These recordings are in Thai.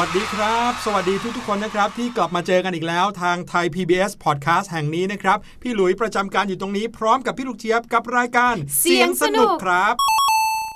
สวัสดีครับ สวัสดีทุกๆคนนะครับ ที่กลับมาเจอกันอีกแล้วทางไทย PBS Podcast แห่งนี้นะครับ พี่หลุยประจำการอยู่ตรงนี้พร้อมกับพี่ลูกเจี๊ยบกับรายการ เสียงสนุกครับ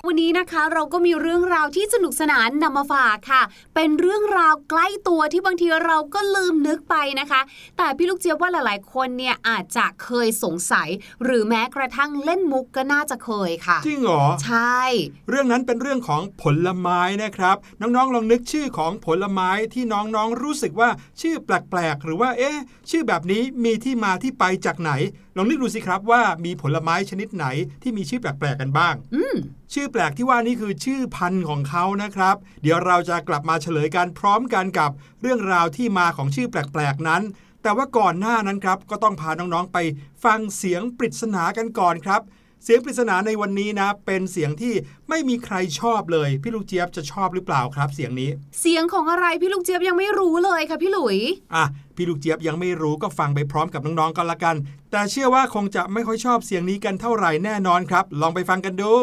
วันนี้นะคะเราก็มีเรื่องราวที่สนุกสนานนำมาฝากค่ะ เป็นเรื่องราวใกล้ตัวที่บางทีเราก็ลืมนึกไปนะคะ แต่พี่ลูกเจี๊ยบว่าหลาย ๆ คนเนี่ยอาจจะเคยสงสัย หรือแม้กระทั่งเล่นมุกก็น่าจะเคยค่ะ จริงเหรอ ใช่ เรื่องนั้นเป็นเรื่องของผลไม้นะครับ น้อง ๆ ลองนึกชื่อของผลไม้ที่น้อง ๆ รู้สึกว่าชื่อแปลก ๆ หรือว่า เอ๊ะ ชื่อแบบนี้มีที่มาที่ไปจากไหนลองนึกดูสิครับว่ามีผลไม้ชนิดไหนที่มีชื่อแปลกๆกันบ้างอืมชื่อแปลกที่ว่านี่คือชื่อพันธุ์ของเขานะครับ เดี๋ยวเราจะกลับมาเฉลยกันพร้อมกันกับเรื่องราวที่มาของชื่อแปลกๆนั้น แต่ว่าก่อนหน้านั้นครับก็ต้องพาน้องๆไปฟังเสียงปริศนากันก่อนครับ เสียงปริศนาในวันนี้นะ เป็นเสียงที่ไม่มีใครชอบเลย พี่ลูกเจี๊ยบจะชอบหรือเปล่าครับ เสียงนี้ เสียงของอะไรพี่ลูกเจี๊ยบยังไม่รู้เลยค่ะพี่หลุยอะพี่ลูกเจี๊ยบยังไม่รู้ก็ฟังไปพร้อมกับน้องๆกันละกัน แต่เชื่อว่าคงจะไม่ค่อยชอบเสียงนี้กันเท่าไหร่แน่นอนครับ ลองไปฟังกันดู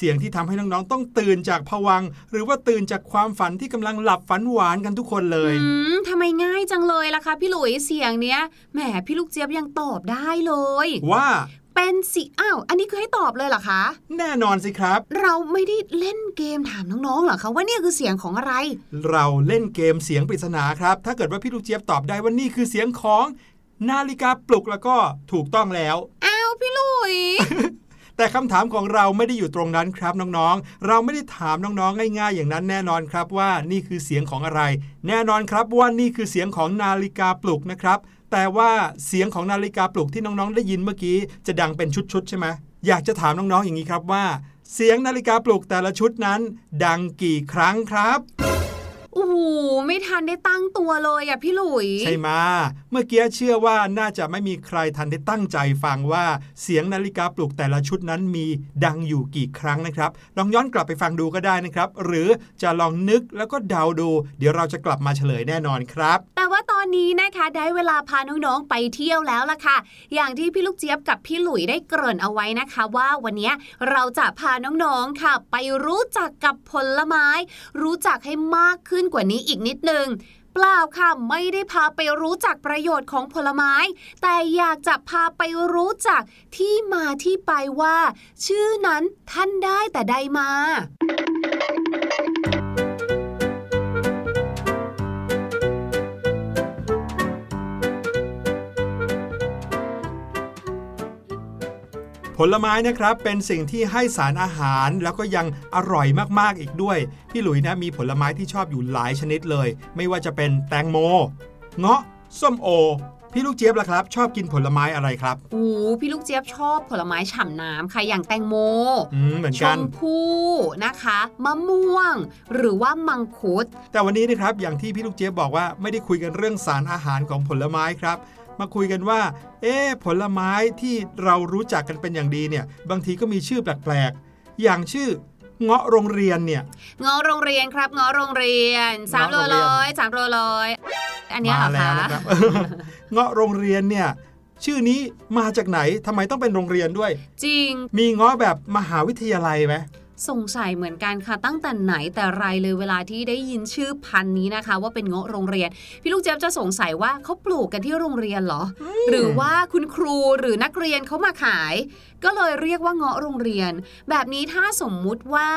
เสียงที่ทำให้น้องๆต้องตื่นจากผวังค์หรือว่าตื่นจากความฝันที่กำลังหลับฝันหวานกันทุกคนเลยอืมทำไมง่ายจังเลยล่ะคะพี่หลุยเสียงเนี้ยแหมพี่ลูกเจี๊ยบยังตอบได้เลย ว่าเป็นสิ อ้าว อันนี้คือให้ตอบเลยเหรอคะ แน่นอนสิครับ เราไม่ได้เล่นเกมถามน้องๆเหรอคะว่านี่คือเสียงของอะไร เราเล่นเกมเสียงปริศนาครับ ถ้าเกิดว่าพี่ลูกเจี๊ยบตอบได้ว่านี่คือเสียงของนาฬิกาปลุกแล้วก็ถูกต้องแล้ว อ้าว พี่ลุย แต่คำถามของเราไม่ได้อยู่ตรงนั้นครับน้องๆ เราไม่ได้ถามน้องๆ ง่ายๆ อย่างนั้นแน่นอนครับว่านี่คือเสียงของอะไร แน่นอนครับว่านี่คือเสียงของนาฬิกาปลุกนะครับแต่ว่าเสียงของนาฬิกาปลุกที่น้องๆ ได้ยินเมื่อกี้จะดังเป็นชุดๆใช่ไหมอยากจะถามน้องๆ อย่างนี้ครับว่า เสียงนาฬิกาปลุกแต่ละชุดนั้น ดังกี่ครั้งครับ โอ้โหไม่ทันได้ตั้งตัวเลยอะพี่หลุย ใช่ไหมเมื่อกี้เชื่อว่าน่าจะไม่มีใครทันได้ตั้งใจฟังว่าเสียงนาฬิกาปลุกแต่ละชุดนั้นมีดังอยู่กี่ครั้งนะครับ ลองย้อนกลับไปฟังดูก็ได้นะครับ หรือจะลองนึกแล้วก็เดาดู เดี๋ยวเราจะกลับมาเฉลยแน่นอนครับ แต่ว่าตอนนี้นะคะได้เวลาพาน้องๆไปเที่ยวแล้วล่ะค่ะ อย่างที่พี่ลูกเจี๊ยบกับพี่หลุยได้เกริ่นเอาไว้นะคะ ว่าวันนี้เราจะพาน้องๆค่ะ ไปรู้จักกับผลไม้ รู้จักให้มากขึ้นกว่านี้อีกนิดนึงเปล่าค่ะไม่ได้พาไปรู้จักประโยชน์ของผลไม้ แต่อยากจะพาไปรู้จักที่มาที่ไปว่า ชื่อนั้นท่านได้แต่ใดมา ผลไม้นะครับเป็นสิ่งที่ให้สารอาหารแล้วก็ยังอร่อยมากๆอีกด้วย พี่หลุยนะมีผลไม้ที่ชอบอยู่หลายชนิดเลย ไม่ว่าจะเป็นแตงโม เงาะ ส้มโอ พี่ลูกเจี๊ยบล่ะครับ ชอบกินผลไม้อะไรครับโอ้พี่ลูกเจี๊ยบชอบผลไม้ฉ่ำน้ำค่ะอย่างแตงโมอืมเหมือนชกันมพู่นะคะมะม่วง หรือว่ามังคุด แต่วันนี้นะครับอย่างที่พี่ลูกเจี๊ยบบอกว่าไม่ได้คุยกันเรื่องสารอาหารของผลไม้ครับ มาคุยกันว่า เอ๊ะผลไม้ที่เรารู้จักกันเป็นอย่างดีเนี่ย บางทีก็มีชื่อแปลกๆ อย่างชื่อเงาะโรงเรียนเนี่ยงอโรงเรียนครับงอโรงเรียนสามโลเงาะโรงเรียนร้อยสามโลร้อยอันเนี้ยเหรอมาแล้คะวนะครับเงาะโรงเรียนเนี่ยชื่อนี้มาจากไหนทำไมต้องเป็นโรงเรียนด้วย จริง มีเงาะแบบมหาวิทยาลัยไหม สงสัยเหมือนกันค่ะตั้งแต่ไหนแต่ไรเลยเวลาที่ได้ยินชื่อพันธุ์นี้นะคะ ว่าเป็นเงาะโรงเรียน พี่ลูกเจี๊ยบจะสงสัยว่าเขาปลูกกันที่โรงเรียนเหรอ หรือว่าคุณครูหรือนักเรียนเขามาขาย ก็เลยเรียกว่าเงาะโรงเรียน แบบนี้ถ้าสมมุติว่า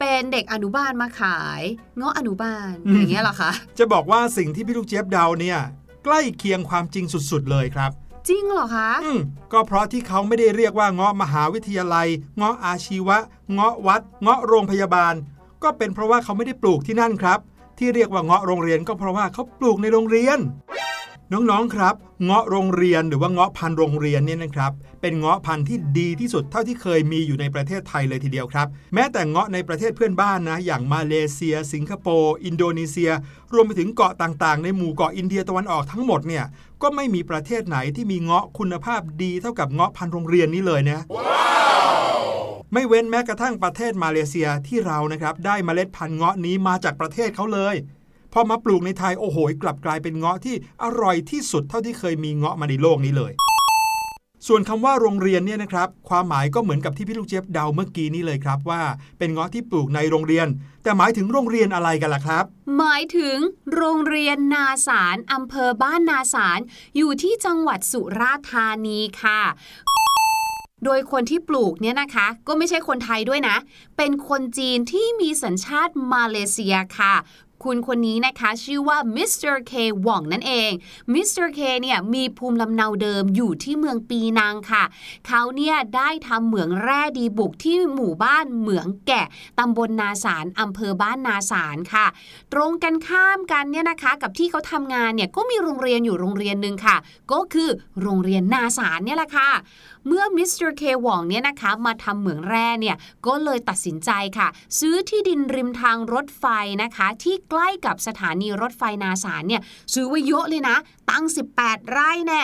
เป็นเด็กอนุบาลมาขายเงาะอนุบาลอืมอย่างเงี้ยเหรอคะจะบอกว่าสิ่งที่พี่ลูกเจี๊ยบเดาเนี่ยใกล้เคียงความจริงสุด ๆ เลยครับ จริงเหรอคะ อืมก็เพราะที่เขาไม่ได้เรียกว่าเงาะมหาวิทยาลัย เงาะอาชีวะ เงาะวัด เงาะโรงพยาบาล ก็เป็นเพราะว่าเขาไม่ได้ปลูกที่นั่นครับ ที่เรียกว่าเงาะโรงเรียนก็เพราะว่าเขาปลูกในโรงเรียน น้องๆครับ เงาะโรงเรียนหรือว่าเงาะพันโรงเรียนเนี่ยนะครับ เป็นเงาะพันธุ์ที่ดีที่สุดเท่าที่เคยมีอยู่ในประเทศไทยเลยทีเดียวครับ แม้แต่เงาะในประเทศเพื่อนบ้านนะ อย่างมาเลเซีย สิงคโปร์ อินโดนีเซีย รวมไปถึงเกาะต่างๆ ในหมู่เกาะอินเดียตะวันออกทั้งหมดเนี่ย ก็ไม่มีประเทศไหนที่มีเงาะคุณภาพดีเท่ากับเงาะพันโรงเรียนนี้เลยนะไม่เว้นแม้กระทั่งประเทศมาเลเซียที่เรานะครับได้เมล็ดพันธุ์เงาะนี้มาจากประเทศเขาเลย พอมาปลูกในไทยโอ้โหกลับกลายเป็นเงาะที่อร่อยที่สุดเท่าที่เคยมีเงาะมาในโลกนี้เลย ส่วนคำว่าโรงเรียนเนี่ยนะครับ ความหมายก็เหมือนกับที่พี่ลูกเจี๊ยบเดาเมื่อกี้นี้เลยครับว่า เป็นเงาะที่ปลูกในโรงเรียน แต่หมายถึงโรงเรียนอะไรกันล่ะครับ หมายถึง โรงเรียนนาสารอำเภอบ้านนาสารอยู่ที่จังหวัดสุราษฎร์ธานีค่ะโดยคนที่ปลูกเนี่ยนะคะ ก็ไม่ใช่คนไทยด้วยนะ เป็นคนจีนที่มีสัญชาติมาเลเซียค่ะ คุณคนนี้นะคะชื่อว่ามิสเตอร์เคหว่องนั่นเองมิสเตอร์เคเนี่ยมีภูมิลำเนาเดิมอยู่ที่เมืองปีนังค่ะ เขาเนี่ยได้ทำเหมืองแร่ดีบุกที่หมู่บ้านเหมืองแกะตำบลนาสารอำเภอบ้านนาสารค่ะ ตรงกันข้ามกันเนี่ยนะคะ กับที่เขาทำงานเนี่ยก็มีโรงเรียนอยู่โรงเรียนหนึ่งค่ะ ก็คือโรงเรียนนาสารเนี่ยแหละค่ะ เมื่อมิสเตอร์เคหว่องเนี่ยนะคะมาทำเหมืองแร่เนี่ยก็เลยตัดสินใจค่ะ ซื้อที่ดินริมทางรถไฟนะคะ ที่ใกล้กับสถานีรถไฟนาสารเนี่ยซื้อไว้เยอะเลยนะ ตั้ง 18 ไร่แน่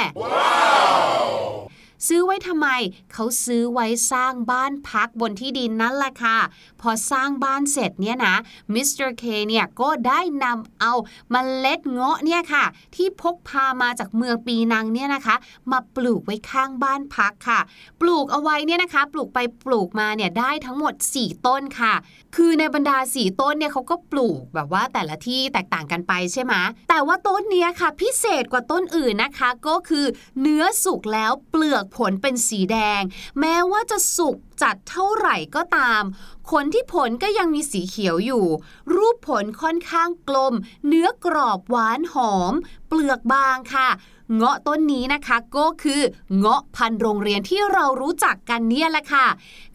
ซื้อไว้ทำไม เขาซื้อไว้สร้างบ้านพักบนที่ดินนั่นแหละค่ะ พอสร้างบ้านเสร็จเนี่ยนะมิสเตอร์เคเนี่ยก็ได้นำเอามเมล็ดเงาะเนี่ยค่ะ ที่พกพามาจากเมืองปีนังเนี่ยนะคะ มาปลูกไว้ข้างบ้านพักค่ะ ปลูกเอาไว้เนี่ยนะคะ ปลูกไปปลูกมาเนี่ยได้ทั้งหมด 4 ต้นค่ะ คือในบรรดา 4 ต้นเนี่ยเขาก็ปลูกแบบว่าแต่ละที่แตกต่างกันไปใช่ไหมแต่ว่าต้นเนี้ยค่ะ พิเศษกว่าต้นอื่นนะคะ ก็คือเนื้อสุกแล้วเปลือกผลเป็นสีแดง แม้ว่าจะสุกจัดเท่าไหร่ก็ตาม ขนที่ผลก็ยังมีสีเขียวอยู่ รูปผลค่อนข้างกลม เนื้อกรอบหวานหอม เปลือกบางค่ะ เงาะต้นนี้นะคะก็คือเงาะพันธุ์โรงเรียนที่เรารู้จักกันเนี่ยแหละค่ะ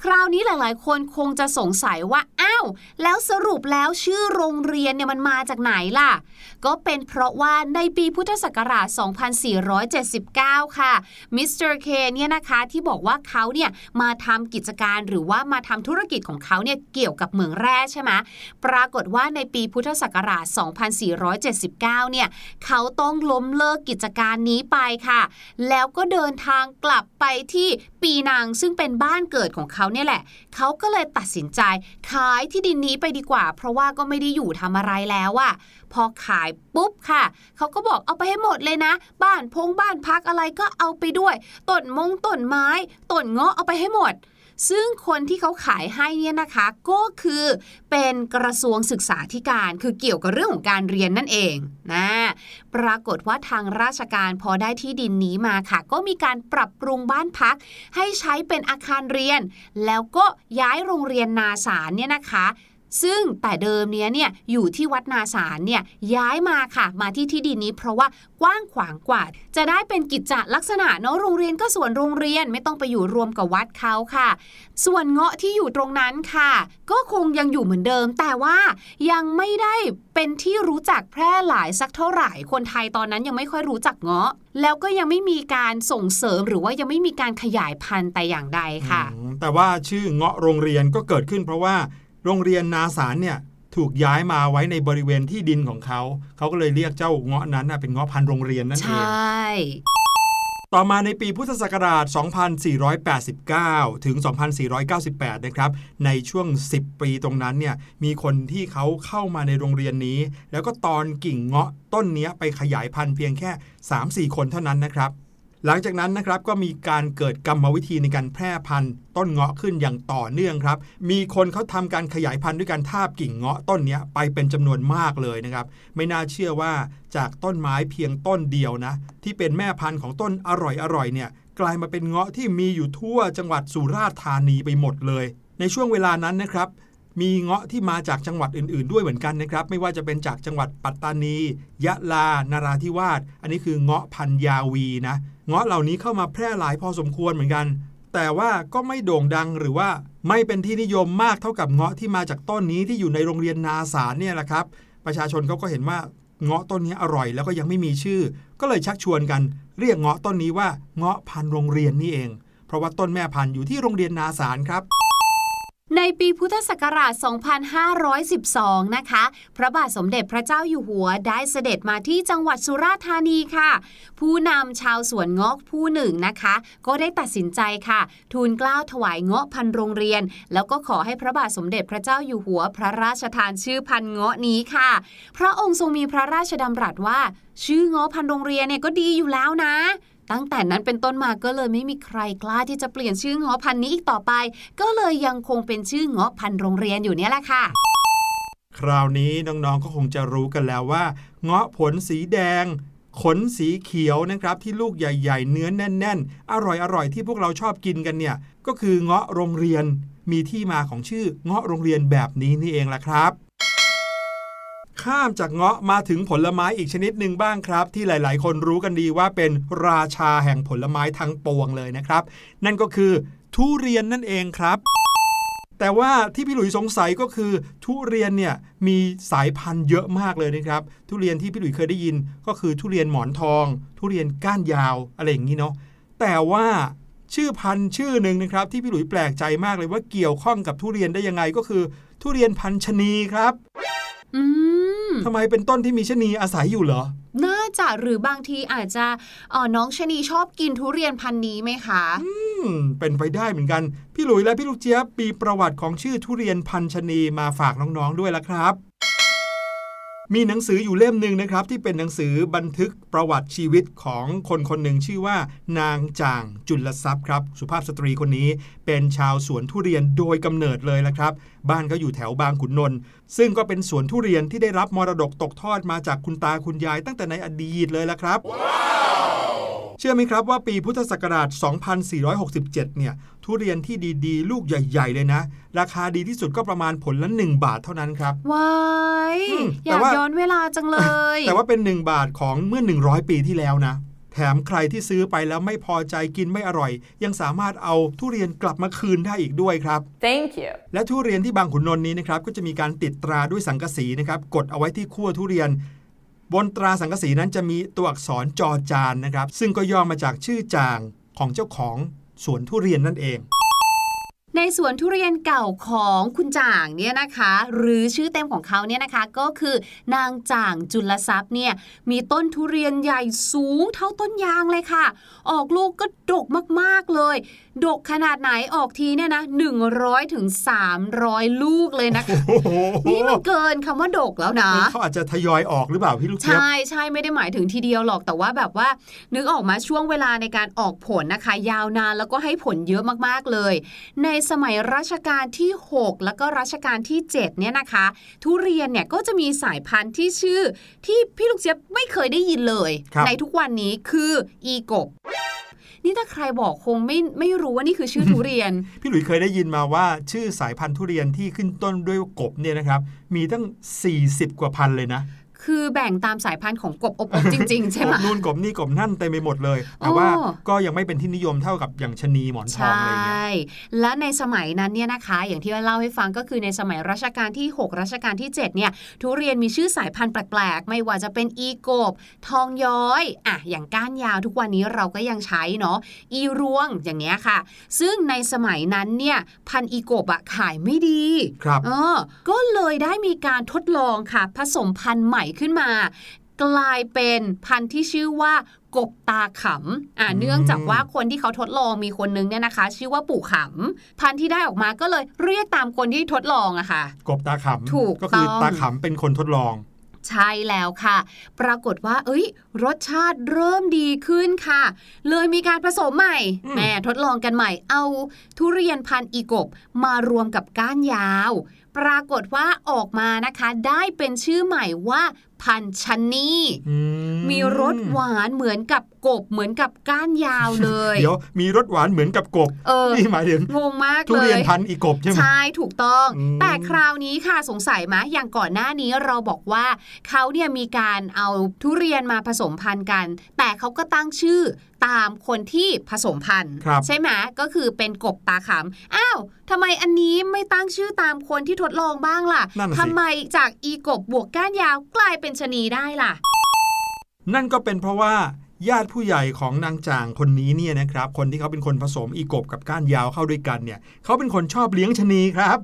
คราวนี้หลายๆ คนคงจะสงสัยว่าอ้าวแล้วสรุปแล้วชื่อโรงเรียนเนี่ยมันมาจากไหนล่ะ ก็เป็นเพราะว่าในปีพุทธศักราช 2479 ค่ะมิสเตอร์เคเนี่ยนะคะที่บอกว่าเขาเนี่ยมาทำกิจการหรือว่ามาทำธุรกิจของเขาเนี่ยเกี่ยวกับเหมืองแร่ใช่ไหมปรากฏว่าในปีพุทธศักราช 2479 เนี่ยเขาต้องล้มเลิกกิจการนี้ไปค่ะ แล้วก็เดินทางกลับไปที่ปีนังซึ่งเป็นบ้านเกิดของเขาเนี่ยแหละ เขาก็เลยตัดสินใจขายที่ดินนี้ไปดีกว่า เพราะว่าก็ไม่ได้อยู่ทำอะไรแล้วอะพอขายปุ๊บค่ะ เขาก็บอกเอาไปให้หมดเลยนะ บ้านพงบ้านพักอะไรก็เอาไปด้วยต้นมงต้นไม้ต้นเงาะเอาไปให้หมด ซึ่งคนที่เขาขายให้เนี่ยนะคะก็คือเป็นกระทรวงศึกษาธิการคือเกี่ยวกับเรื่องของการเรียนนั่นเองนะปรากฏว่าทางราชการพอได้ที่ดินนี้มาค่ะ ก็มีการปรับปรุงบ้านพัก ให้ใช้เป็นอาคารเรียน แล้วก็ย้ายโรงเรียนนาสารเนี่ยนะคะ ซึ่งแต่เดิมเนี้ยเนี่ยอยู่ที่วัดนาสารเนี่ยย้ายมาค่ะ มาที่ที่ดินนี้ เพราะว่ากว้างขวางกว่า จะได้เป็นกิจจลักษณะเนาะโรงเรียนก็ส่วนโรงเรียนไม่ต้องไปอยู่รวมกับวัดเขาค่ะ ส่วนเงาะที่อยู่ตรงนั้นค่ะ ก็คงยังอยู่เหมือนเดิม แต่ว่ายังไม่ได้เป็นที่รู้จักแพร่หลายสักเท่าไหร่ คนไทยตอนนั้นยังไม่ค่อยรู้จักเงาะ แล้วก็ยังไม่มีการส่งเสริมหรือว่ายังไม่มีการขยายพันธุ์แต่อย่างใดค่ะ แต่ว่าชื่อเงาะโรงเรียนก็เกิดขึ้นเพราะว่า โรงเรียนนาสารเนี่ยถูกย้ายมาไว้ในบริเวณที่ดินของเขา เขาก็เลยเรียกเจ้าเงาะนั้นน่ะเป็นเงาะพันธุ์โรงเรียนนั่นใชเอง่ต่อมาในปีพุทธศักราช 2489 ถึง 2498 นะครับ ในช่วง 10 ปีตรงนั้นเนี่ย มีคนที่เขาเข้ามาในโรงเรียนนี้ แล้วก็ตอนกิ่งเงาะต้นเนี้ยไปขยายพันธุ์เพียงแค่ 3-4 คนเท่านั้นนะครับ หลังจากนั้นนะครับก็มีการเกิดกรรมวิธีในการแพร่พันธุ์ ต้นเงาะขึ้นอย่างต่อเนื่องครับ มีคนเขาทำการขยายพันธุ์ด้วยการทาบกิ่งเงาะต้นนี้ไปเป็นจำนวนมากเลยนะครับ ไม่น่าเชื่อว่าจากต้นไม้เพียงต้นเดียวนะ ที่เป็นแม่พันธุ์ของต้นอร่อยๆเนี่ยกลายมาเป็นเงาะที่มีอยู่ทั่วจังหวัดสุราษฎร์ธานีไปหมดเลย ในช่วงเวลานั้นนะครับมีเงาะที่มาจากจังหวัดอื่น ๆ ด้วยเหมือนกันนะครับ ไม่ว่าจะเป็นจากจังหวัดปัตตานี ยะลานาราธิวาส อันนี้คือเงาะพันยาวีนะ เงาะเหล่านี้เข้ามาแพร่หลายพอสมควรเหมือนกัน แต่ว่าก็ไม่โด่งดังหรือว่าไม่เป็นที่นิยมมากเท่ากับเงาะที่มาจากต้นนี้ที่อยู่ในโรงเรียนนาสารเนี่ยแหละครับ ประชาชนเขาก็เห็นว่าเงาะต้นนี้อร่อยแล้วก็ยังไม่มีชื่อ ก็เลยชักชวนกัน เรียกเงาะต้นนี้ว่าเงาะพันโรงเรียนนี่เอง เพราะว่าต้นแม่พันธุ์อยู่ที่โรงเรียนนาสารครับ ในปีพุทธศักราช 2512 นะคะ พระบาทสมเด็จพระเจ้าอยู่หัวได้เสด็จมาที่จังหวัดสุราษฎร์ธานีค่ะ ผู้นำชาวสวนเงาะผู้หนึ่งนะคะ ก็ได้ตัดสินใจค่ะ ทูลกล้าวถวายเงาะพันโรงเรียน แล้วก็ขอให้พระบาทสมเด็จพระเจ้าอยู่หัว พระราชทานชื่อพันเงาะนี้ค่ะ พระองค์ทรงมีพระราชดำรัสว่า ชื่อเงาะพันโรงเรียนเนี่ยก็ดีอยู่แล้วนะ ตั้งแต่นั้นเป็นต้นมาก็เลยไม่มีใครกล้าที่จะเปลี่ยนชื่อเงาะพันธุ์นี้อีกต่อไป ก็เลยยังคงเป็นชื่อเงาะพันธุ์โรงเรียนอยู่เนี่ยแหละค่ะ คราวนี้น้องๆก็คงจะรู้กันแล้วว่า เงาะผลสีแดง ขนสีเขียวนะครับที่ลูกใหญ่ ๆ เนื้อแน่น ๆ อร่อยๆที่พวกเราชอบกินกันเนี่ย ก็คือเงาะโรงเรียนมีที่มาของชื่อเงาะโรงเรียนแบบนี้นี่เองล่ะครับ ข้ามจากเงาะมาถึงผลไม้อีกชนิดหนึ่งบ้างครับ ที่หลาย ๆ คนรู้กันดีว่าเป็นราชาแห่งผลไม้ทั้งปวงเลยนะครับ นั่นก็คือทุเรียนนั่นเองครับแต่ว่าที่พี่หลุยสงสัยก็คือทุเรียนเนี่ยมีสายพันธุ์เยอะมากเลยนะครับ ทุเรียนที่พี่หลุยเคยได้ยิน ก็คือทุเรียนหมอนทอง ทุเรียนก้านยาวอะไรอย่างนี้เนาะแต่ว่าชื่อพันธุ์ชื่อหนึ่งนะครับ ที่พี่หลุยแปลกใจมากเลยว่าเกี่ยวข้องกับทุเรียนได้ยังไงก็คือ ทุเรียนพันธุ์ชนีครับ อืม ทำไมเป็นต้นที่มีชะนีอาศัยอยู่เหรอ น่าจะหรือบางทีอาจจะเออน้องชะนีชอบกินทุเรียนพันธุ์นี้ไหมคะ อืม เป็นไปได้เหมือนกัน พี่หลุยและพี่ลูกเจี๊ยบมีประวัติของชื่อทุเรียนพันชนีมาฝากน้องๆด้วยละครับ มีหนังสืออยู่เล่มหนึ่งนะครับ ที่เป็นหนังสือบันทึกประวัติชีวิตของคนคนหนึ่งชื่อว่า นางจางจุลทรัพย์ครับ สุภาพสตรีคนนี้เป็นชาวสวนทุเรียนโดยกำเนิดเลยละครับ บ้านก็อยู่แถวบางขุนนนท์ซึ่งก็เป็นสวนทุเรียนที่ได้รับมรดกตกทอดมาจากคุณตาคุณยายตั้งแต่ในอดีตเลยละครับเชื่อไหมครับว่าปีพุทธศักราช 2467 เนี่ย ทุเรียนที่ดีๆ ลูกใหญ่ๆ เลยนะ ราคาดีที่สุดก็ประมาณผลละ 1 บาทเท่านั้นครับว้ายอืมอแต่ยากว่าย้อนเวลาจังเลย แต่ว่าเป็น 1 บาทของเมื่อ 100 ปีที่แล้วนะแถมใครที่ซื้อไปแล้วไม่พอใจกินไม่อร่อย ยังสามารถเอาทุเรียนกลับมาคืนได้อีกด้วยครับ Thank you. และทุเรียนที่บางขุนนนท์นี้นะครับก็จะมีการติดตราด้วยสังกะสีนะครับกดเอาไว้ที่ขั้วทุเรียน บนตราสังกะสีนั้นจะมีตัวอักษรจอจานนะครับซึ่งก็ย่อมาจากชื่อจางของเจ้าของ สวนทุเรียนนั่นเอง ในสวนทุเรียนเก่าของคุณจ่างเนี่ยนะคะ หรือชื่อเต็มของเขาเนี่ยนะคะ ก็คือนางจ่างจุลทรัพย์เนี่ยมีต้นทุเรียนใหญ่สูงเท่าต้นยางเลยค่ะ ออกลูกก็ดกมากๆเลย ดกขนาดไหนออกทีเนี่ยนะ100ถึง300ลูกเลยนะคะโอ้โหนี่มันเกินคำว่าดกแล้วนะเขาอาจจะทยอยออกหรือเปล่าพี่ลูกเจี๊ยบใช่ใช่ไม่ได้หมายถึงทีเดียวหรอกแต่ว่าแบบว่า นึกออกมาช่วงเวลาในการออกผลนะคะ ยาวนานแล้วก็ให้ผลเยอะมากๆเลย ในสมัยรัชกาลที่ 6 แล้วก็รัชกาลที่ 7 เนี่ยนะคะ ทุเรียนเนี่ยก็จะมีสายพันธุ์ที่ชื่อ ที่พี่ลูกเจี๊ยบไม่เคยได้ยินเลยครับในทุกวันนี้คืออีกบ นี่ถ้าใครบอกคงไม่ไม่รู้ว่านี่คือชื่อทุเรียน พี่หลุยเคยได้ยินมาว่าชื่อสายพันธุ์ทุเรียนที่ขึ้นต้นด้วยกบเนี่ยนะครับ มีตั้ง 40 กว่าพันเลยนะ คือแบ่งตามสายพันธุ์ของกบอบอบจริง ๆ ใช่ไหมกบนู่นกบนี่กบนั่นเต็มไปหมดเลย แต่ว่าอ๋อก็ยังไม่เป็นที่นิยมเท่ากับอย่างชะนีหมอนทใชองอะไรเงี้ย่และในสมัยนั้นเนี่ยนะคะ อย่างที่เล่าให้ฟังก็คือในสมัยรัชกาลที่ 6 รัชกาลที่ 7 เนี่ย ทุเรียนมีชื่อสายพันธุ์แปลกๆ ไม่ว่าจะเป็นอีโกบ ทองย้อยอะอย่างก้านยาวทุกวันนี้เราก็ยังใช้เนาะอีรวงอย่างเงี้ยค่ะ ซึ่งในสมัยนั้นเนี่ยพันธุ์อีโกบอะขายไม่ดีครับเออก็เลยได้มีการทดลองค่ะ ผสมพันธุ์ใหม่ขึ้นมา กลายเป็นพันธุ์ที่ชื่อว่ากบตาขำอ่าอืมเนื่องจากว่าคนที่เขาทดลองมีคนนึงเนี่ยนะคะ ชื่อว่าปู่ขำพันธุ์ที่ได้ออกมาก็เลยเรียกตามคนที่ทดลองอะค่ะ กบตาขำถูกก็คือต้องตาขำเป็นคนทดลองใช่แล้วค่ะ ปรากฏว่า เอ้ย รสชาติเริ่มดีขึ้นค่ะ เลยมีการผสมใหม่อืมแม่ทดลองกันใหม่ เอาทุเรียนพันธุ์อีกบมารวมกับก้านยาว ปรากฏว่าออกมานะคะได้เป็นชื่อใหม่ว่าพันธุ์ชะนีอืมีรสหวานเหมือนกับ กบเหมือนกับก้านยาวเลยเดี๋ยวมีรสหวานเหมือนกับกบเออนี่หมายถึงงงมากทุเลเรียนยพันธุ์อีกบใช่ไหมใช่ถูกต้องอืมแต่คราวนี้ค่ะสงสัยไหมอย่างก่อนหน้านี้เราบอกว่าเขาเนี่ยมีการเอาทุเรียนมาผสมพันธุ์กัน แต่เขาก็ตั้งชื่อตามคนที่ผสมพันธุ์ครับใช่ไหมก็คือเป็นกบตาขำอ้าวทำไมอันนี้ไม่ตั้งชื่อตามคนที่ทดลองบ้างล่ะนั่นน่ะสิทำไมจากอีกบบวกก้านยาวกลายเป็นชะนีได้ล่ะ นั่นก็เป็นเพราะว่า ญาติผู้ใหญ่ของนางจางคนนี้เนี่ยนะครับคนที่เขาเป็นคนผสมอีกบกับก้านยาวเข้าด้วยกันเนี่ยเขาเป็นคนชอบเลี้ยงชะนีครับ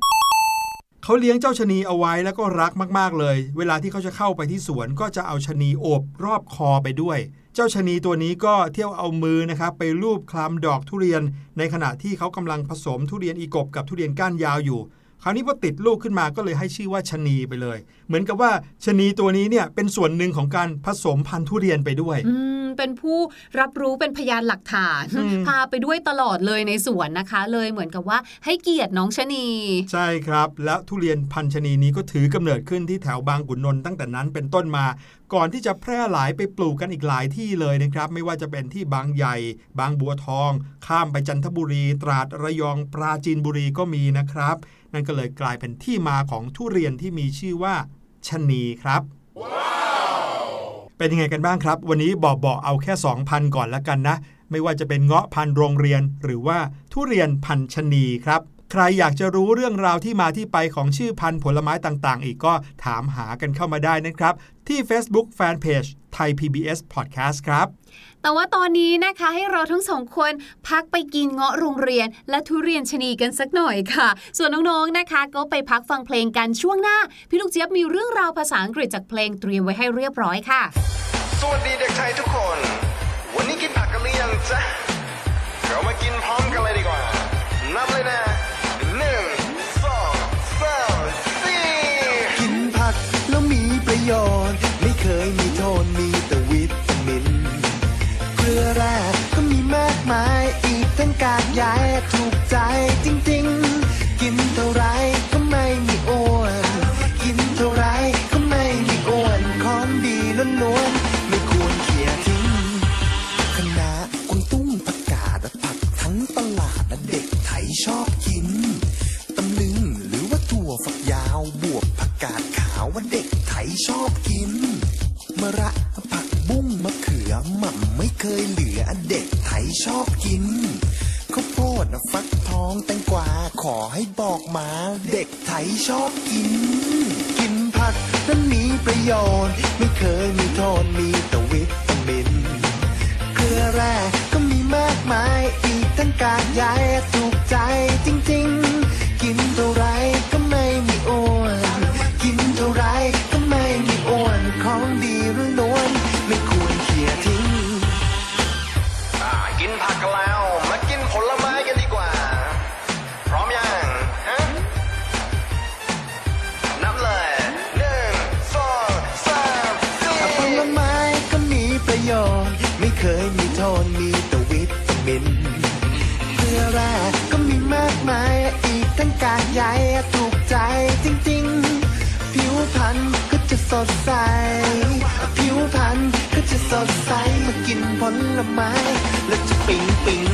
เขาเลี้ยงเจ้าชะนีเอาไว้แล้วก็รักมาก ๆ เลย เวลาที่เขาจะเข้าไปที่สวนก็จะเอาชะนีโอบรอบคอไปด้วย เจ้าชะนีตัวนี้ก็เที่ยวเอามือนะครับไปลูบคลำดอกทุเรียน ในขณะที่เขากำลังผสมทุเรียนอีกบกับทุเรียนก้านยาวอยู่ คราวนี้พอติดลูกขึ้นมาก็เลยให้ชื่อว่าชะนีไปเลย เหมือนกับว่าชะนีตัวนี้เนี่ยเป็นส่วนหนึ่งของการผสมพันธุ์ทุเรียนไปด้วยอืมเป็นผู้รับรู้เป็นพยานหลักฐานอืมพาไปด้วยตลอดเลยในสวนนะคะ เลยเหมือนกับว่าให้เกียรติน้องชะนี ใช่ครับ แล้วทุเรียนพันธุ์ชะนีนี้ก็ถือกำเนิดขึ้นที่แถวบางขุนนนท์ตั้งแต่นั้นเป็นต้นมา ก่อนที่จะแพร่หลายไปปลูกกันอีกหลายที่เลยนะครับ ไม่ว่าจะเป็นที่บางใหญ่ บางบัวทอง ข้ามไปจันทบุรี ตราดระยองปราจีนบุรีก็มีนะครับ นั่นก็เลยกลายเป็นที่มาของทุเรียนที่มีชื่อว่าชะนีครับเป็นยังไงกันบ้างครับ วันนี้บอกบอกเอาแค่ 2,000 ก่อนแล้วกันนะ ไม่ว่าจะเป็นเงาะพันธุ์โรงเรียน หรือว่าทุเรียนพันธุ์ชะนีครับใครอยากจะรู้เรื่องราวที่มาที่ไปของชื่อพันธุ์ผลไม้ต่างๆ อีกก็ถามหากันเข้ามาได้นะครับ ที่ Facebook Fanpage ไทย PBS Podcast ครับ แต่ว่าตอนนี้นะคะให้เราทั้งสองคนพักไปกินเงาะโรงเรียน และทุเรียนชะนีกันสักหน่อยค่ะ ส่วนน้องๆนะคะ ก็ไปพักฟังเพลงกันช่วงหน้า พี่ลูกเจี๊ยบมีเรื่องราวภาษาอังกฤษจากเพลงเตรียมไว้ให้เรียบร้อยค่ะ สวัสดีเด็กไทยทุกคน วันนี้กินผักกันหรือยังจ๊ะเรามากินพร้อมกันเลยดีกว่านับเลยนะ ทั้งกากใยถูกใจจริง ขอให้บอกมา เด็กไทยชอบกิน กินผักนั้นมีประโยชน์ ไม่เคยมีโทษมีแต่วิตามิน เกลือแร่ก็มีมากมาย อีกทั้งกากใยถูกใจจริง ๆ กินเท่าไรก็ไม่มีอ้วน กินเท่าไร ใยถูกใจจริงๆ ผิวพรรณก็จะสดใส ผิวพรรณก็จะสดใส มากินผลไม้แล้วจะปิ๊งปิ๊ง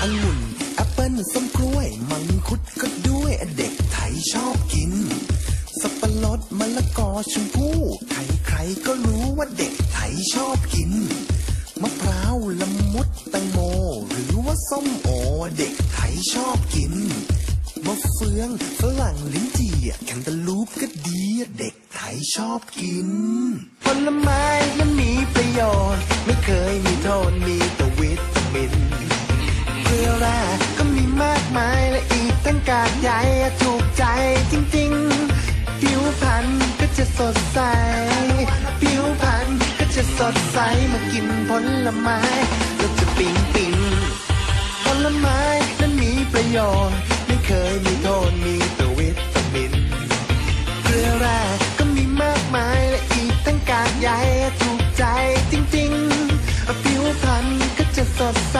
องุ่นแอปเปิ้ลส้มกล้วย มังคุดก็ด้วยเด็กไทยชอบกิน สับปะรดมะละกอชมพู่ใครใครๆก็รู้ว่าเด็กไทยชอบกิน มะพร้าวละมุดแตงโม หรือว่าส้มโโยนไม่เคยมีโทษมีแต่วิตามินเกลือแร่ก็มีมากมายและอีกตั้งกากใยถูกใจจริงๆ ผิวพรรณก็จะสดใส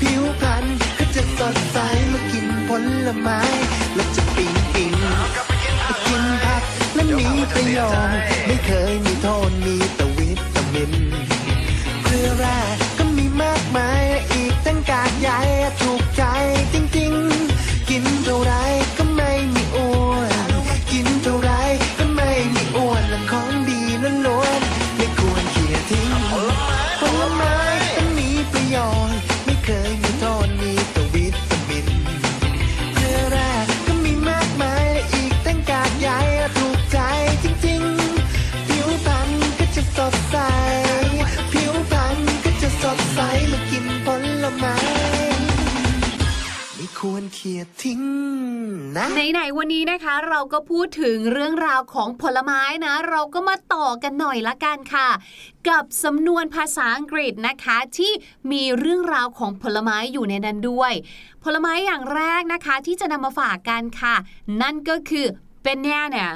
ผิวพรรณก็จะสดใสมากินผลไม้แล้วจะปิ๊งปิ๊งกลับไปกินกกินผักและมีประโยชน์ ควรเขียดทิ้งนะนะไหนๆวันนี้นะคะ เราก็พูดถึงเรื่องราวของผลไม้นะ เราก็มาต่อกันหน่อยละกันค่ะ กับสำนวนภาษาอังกฤษนะคะ ที่มีเรื่องราวของผลไม้อยู่ในนั้นด้วย ผลไม้อย่างแรกนะคะ ที่จะนำมาฝากกันค่ะ นั่นก็คือ banana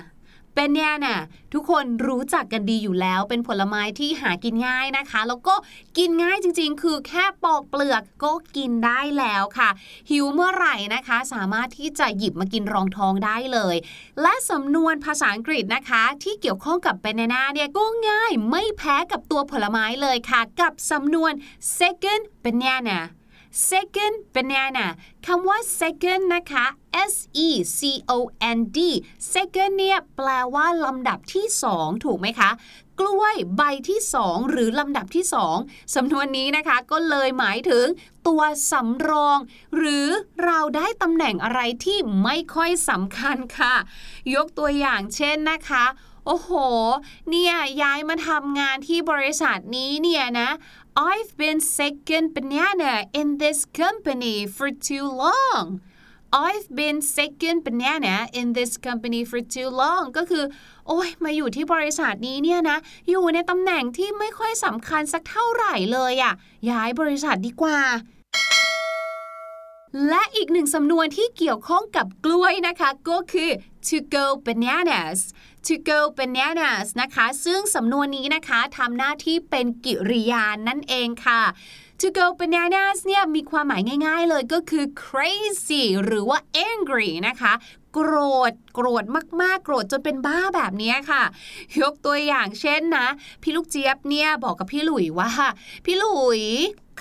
เป็นเนี่ยน่ะทุกคนรู้จักกันดีอยู่แล้ว เป็นผลไม้ที่หากินง่ายนะคะ แล้วก็กินง่ายจริง ๆ คือแค่ปอกเปลือกก็กินได้แล้วค่ะ หิวเมื่อไหร่นะคะ สามารถที่จะหยิบมากินรองท้องได้เลย และสำนวนภาษาอังกฤษนะคะ ที่เกี่ยวข้องกับ banana เนี่ยก็ง่ายไม่แพ้กับตัวผลไม้เลยค่ะ กับสำนวน second banana second banana คำว่า second นะคะ S E C O N D second เนี่ยแปลว่าลำดับที่2ถูกไหมคะ กล้วยใบที่2หรือลำดับที่2สำนวนนี้นะคะ ก็เลยหมายถึงตัวสำรอง หรือเราได้ตำแหน่งอะไรที่ไม่ค่อยสำคัญค่ะ ยกตัวอย่างเช่นนะคะโอ้โห เนี่ยย้ายมาทำงานที่บริษัทนี้เนี่ยนะ I've been second banana in this company for too long I've been second banana in this company for too long ก็คือ โอ้ยมาอยู่ที่บริษัทนี้เนี่ยนะ อยู่ในตำแหน่งที่ไม่ค่อยสำคัญสักเท่าไหร่เลยอะย้ายบริษัทดีกว่า และอีกหนึ่งสำนวนที่เกี่ยวข้องกับกล้วยนะคะ ก็คือ to go bananas to go bananas นะคะ ซึ่งสำนวนนี้นะคะทำหน้าที่เป็นกิริยานั่นเองค่ะ to go bananas เนี่ยมีความหมายง่าย ๆ เลยก็คือ crazy หรือว่า angry นะคะ โกรธโกรธมากๆ โกรธจนเป็นบ้าแบบนี้ค่ะ ยกตัวอย่างเช่นนะ พี่ลูกเจี๊ยบเนี่ยบอกกับพี่หลุยว่า พี่หลุย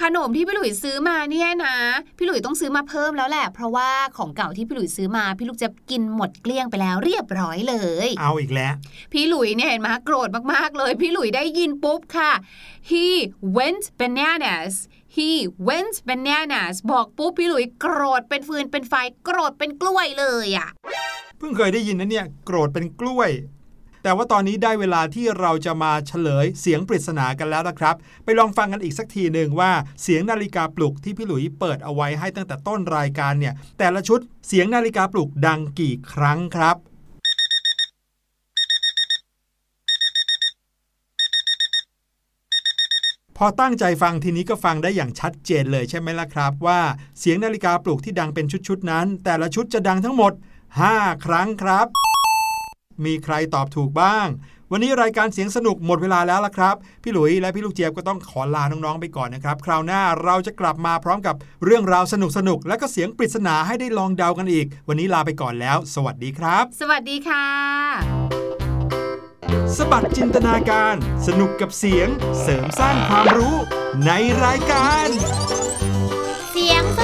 ขนมที่พี่หลุยซื้อมาเนี่ยนะ พี่หลุยต้องซื้อมาเพิ่มแล้วแหละ เพราะว่าของเก่าที่พี่หลุยซื้อมา พี่ลูกเจี๊ยบกินหมดเกลี้ยงไปแล้วเรียบร้อยเลย เอาอีกแล้ว พี่หลุยเนี่ยเห็นไหมโกรธมากๆเลย พี่หลุยได้ยินปุ๊บค่ะ he went bananas he went bananas บอกปุ๊บพี่หลุยโกรธเป็นฟืนเป็นไฟโกรธเป็นกล้วยเลยอะ่ะ เพิ่งเคยได้ยินนะเนี่ย โกรธเป็นกล้วย แต่ว่าตอนนี้ได้เวลาที่เราจะมาเฉลยเสียงปริศนากันแล้วนะครับ ไปลองฟังกันอีกสักทีหนึ่งว่าเสียงนาฬิกาปลุกที่พี่หลุยเปิดเอาไว้ให้ตั้งแต่ต้นรายการเนี่ย แต่ละชุดเสียงนาฬิกาปลุกดังกี่ครั้งครับ พ อตั้งใจฟังทีนี้ก็ฟังได้อย่างชัดเจนเลยใช่ไหมล่ะครับ ว่าเสียงนาฬิกาปลุกที่ดังเป็นชุดๆนั้น แต่ละชุดจะดังทั้งหมด 5 ครั้งครับ มีใครตอบถูกบ้าง วันนี้รายการเสียงสนุกหมดเวลาแล้วล่ะครับ พี่หลุยและพี่ลูกเจี๊ยบก็ต้องขอลาน้องๆไปก่อนนะครับ คราวหน้าเราจะกลับมาพร้อมกับเรื่องราวสนุกๆและก็เสียงปริศนาให้ได้ลองเดากันอีก วันนี้ลาไปก่อนแล้ว สวัสดีครับ สวัสดีค่ะ สบัดจินตนาการ สนุกกับเสียง เสริมสร้างความรู้ในรายการ เสียงส